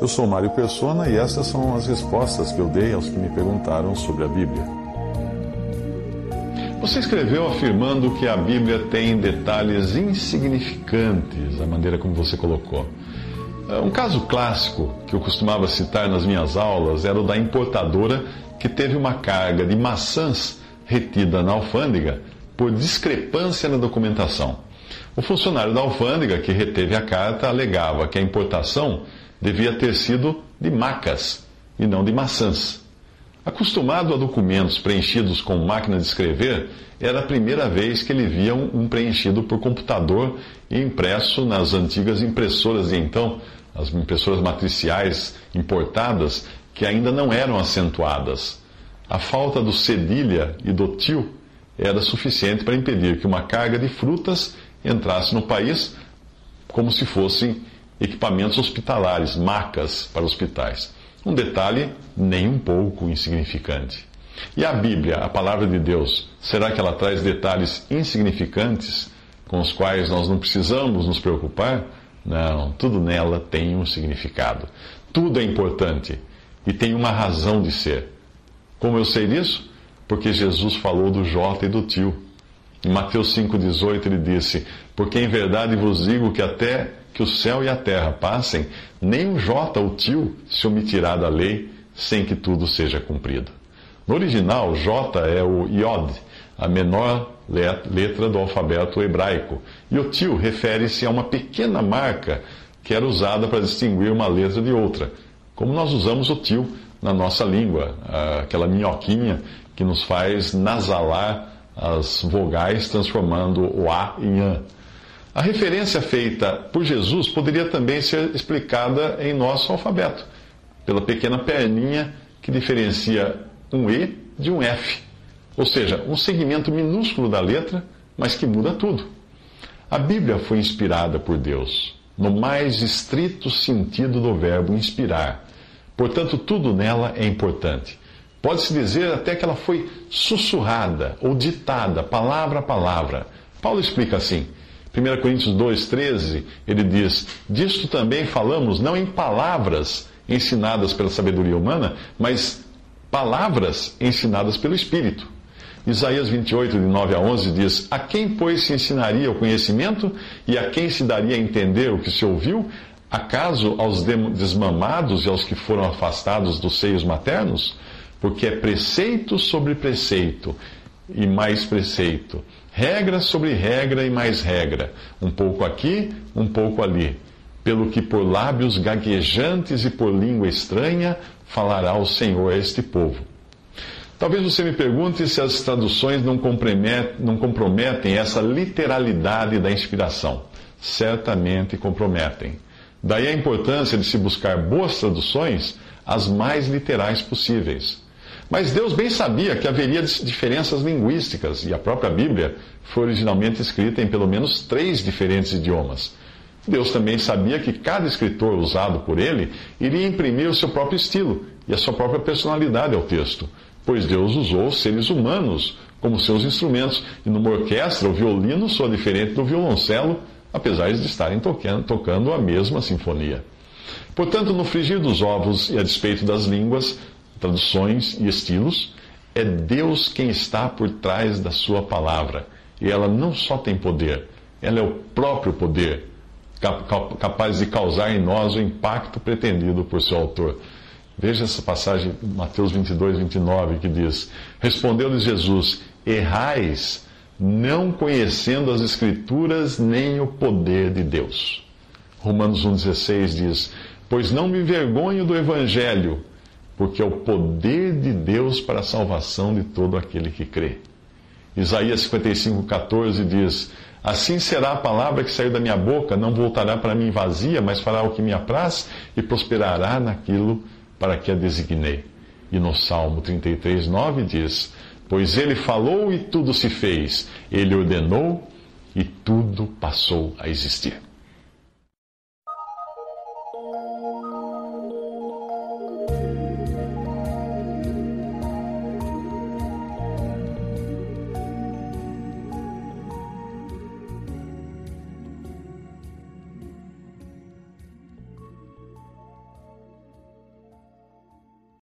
Eu sou Mário Persona e essas são as respostas que eu dei aos que me perguntaram sobre a Bíblia. Você escreveu afirmando que a Bíblia tem detalhes insignificantes, a maneira como você colocou. Um caso clássico que eu costumava citar nas minhas aulas era o da importadora que teve uma carga de maçãs retida na alfândega por discrepância na documentação. O funcionário da alfândega que reteve a carta alegava que a importação devia ter sido de macas e não de maçãs. Acostumado a documentos preenchidos com máquina de escrever, era a primeira vez que ele via um preenchido por computador e impresso nas antigas impressoras de então, as impressoras matriciais importadas, que ainda não eram acentuadas. A falta do cedilha e do til era suficiente para impedir que uma carga de frutas entrasse no país como se fossem equipamentos hospitalares, macas para hospitais. Um detalhe nem um pouco insignificante. E a Bíblia, a palavra de Deus, será que ela traz detalhes insignificantes com os quais nós não precisamos nos preocupar? Não, tudo nela tem um significado. Tudo é importante e tem uma razão de ser. Como eu sei disso? Porque Jesus falou do J e do tio. Em Mateus 5,18 ele disse: Porque em verdade vos digo que até que o céu e a terra passem, nem o J ou tio se omitirá da lei, sem que tudo seja cumprido. No original, J é o Yod, a menor letra do alfabeto hebraico, e o tio refere-se a uma pequena marca que era usada para distinguir uma letra de outra, como nós usamos o tio na nossa língua, aquela minhoquinha que nos faz nasalar as vogais, transformando o A em AN. A referência feita por Jesus poderia também ser explicada em nosso alfabeto, pela pequena perninha que diferencia um E de um F, ou seja, um segmento minúsculo da letra, mas que muda tudo. A Bíblia foi inspirada por Deus, no mais estrito sentido do verbo inspirar. Portanto, tudo nela é importante. Pode-se dizer até que ela foi sussurrada ou ditada, palavra a palavra. Paulo explica assim. 1 Coríntios 2,13, ele diz: Disto também falamos não em palavras ensinadas pela sabedoria humana, mas palavras ensinadas pelo Espírito. Isaías 28, de 9 a 11, diz: A quem, pois, se ensinaria o conhecimento e a quem se daria a entender o que se ouviu? Acaso aos desmamados e aos que foram afastados dos seios maternos? Porque é preceito sobre preceito e mais preceito regra sobre regra e mais regra, um pouco aqui, um pouco ali, pelo que por lábios gaguejantes e por língua estranha falará o Senhor a este povo. Talvez você me pergunte se as traduções não comprometem, não comprometem essa literalidade da inspiração. Certamente comprometem. Daí a importância de se buscar boas traduções, as mais literais possíveis. Mas Deus bem sabia que haveria diferenças linguísticas, e a própria Bíblia foi originalmente escrita em pelo menos três diferentes idiomas. Deus também sabia que cada escritor usado por ele iria imprimir o seu próprio estilo e a sua própria personalidade ao texto, pois Deus usou seres humanos como seus instrumentos, e numa orquestra o violino soa diferente do violoncelo, apesar de estarem tocando, tocando a mesma sinfonia. Portanto, no frigir dos ovos e a despeito das línguas, traduções e estilos, é Deus quem está por trás da sua palavra. E ela não só tem poder, ela é o próprio poder, capaz de causar em nós o impacto pretendido por seu autor. Veja essa passagem, Mateus 22, 29, que diz: Respondeu-lhes Jesus: Errais, não conhecendo as Escrituras nem o poder de Deus. Romanos 1,16 diz: Pois não me envergonho do Evangelho porque é o poder de Deus para a salvação de todo aquele que crê. Isaías 55, 14 diz: Assim será a palavra que saiu da minha boca, não voltará para mim vazia, mas fará o que me apraz e prosperará naquilo para que a designei. E no Salmo 33, 9 diz: Pois ele falou e tudo se fez, ele ordenou e tudo passou a existir.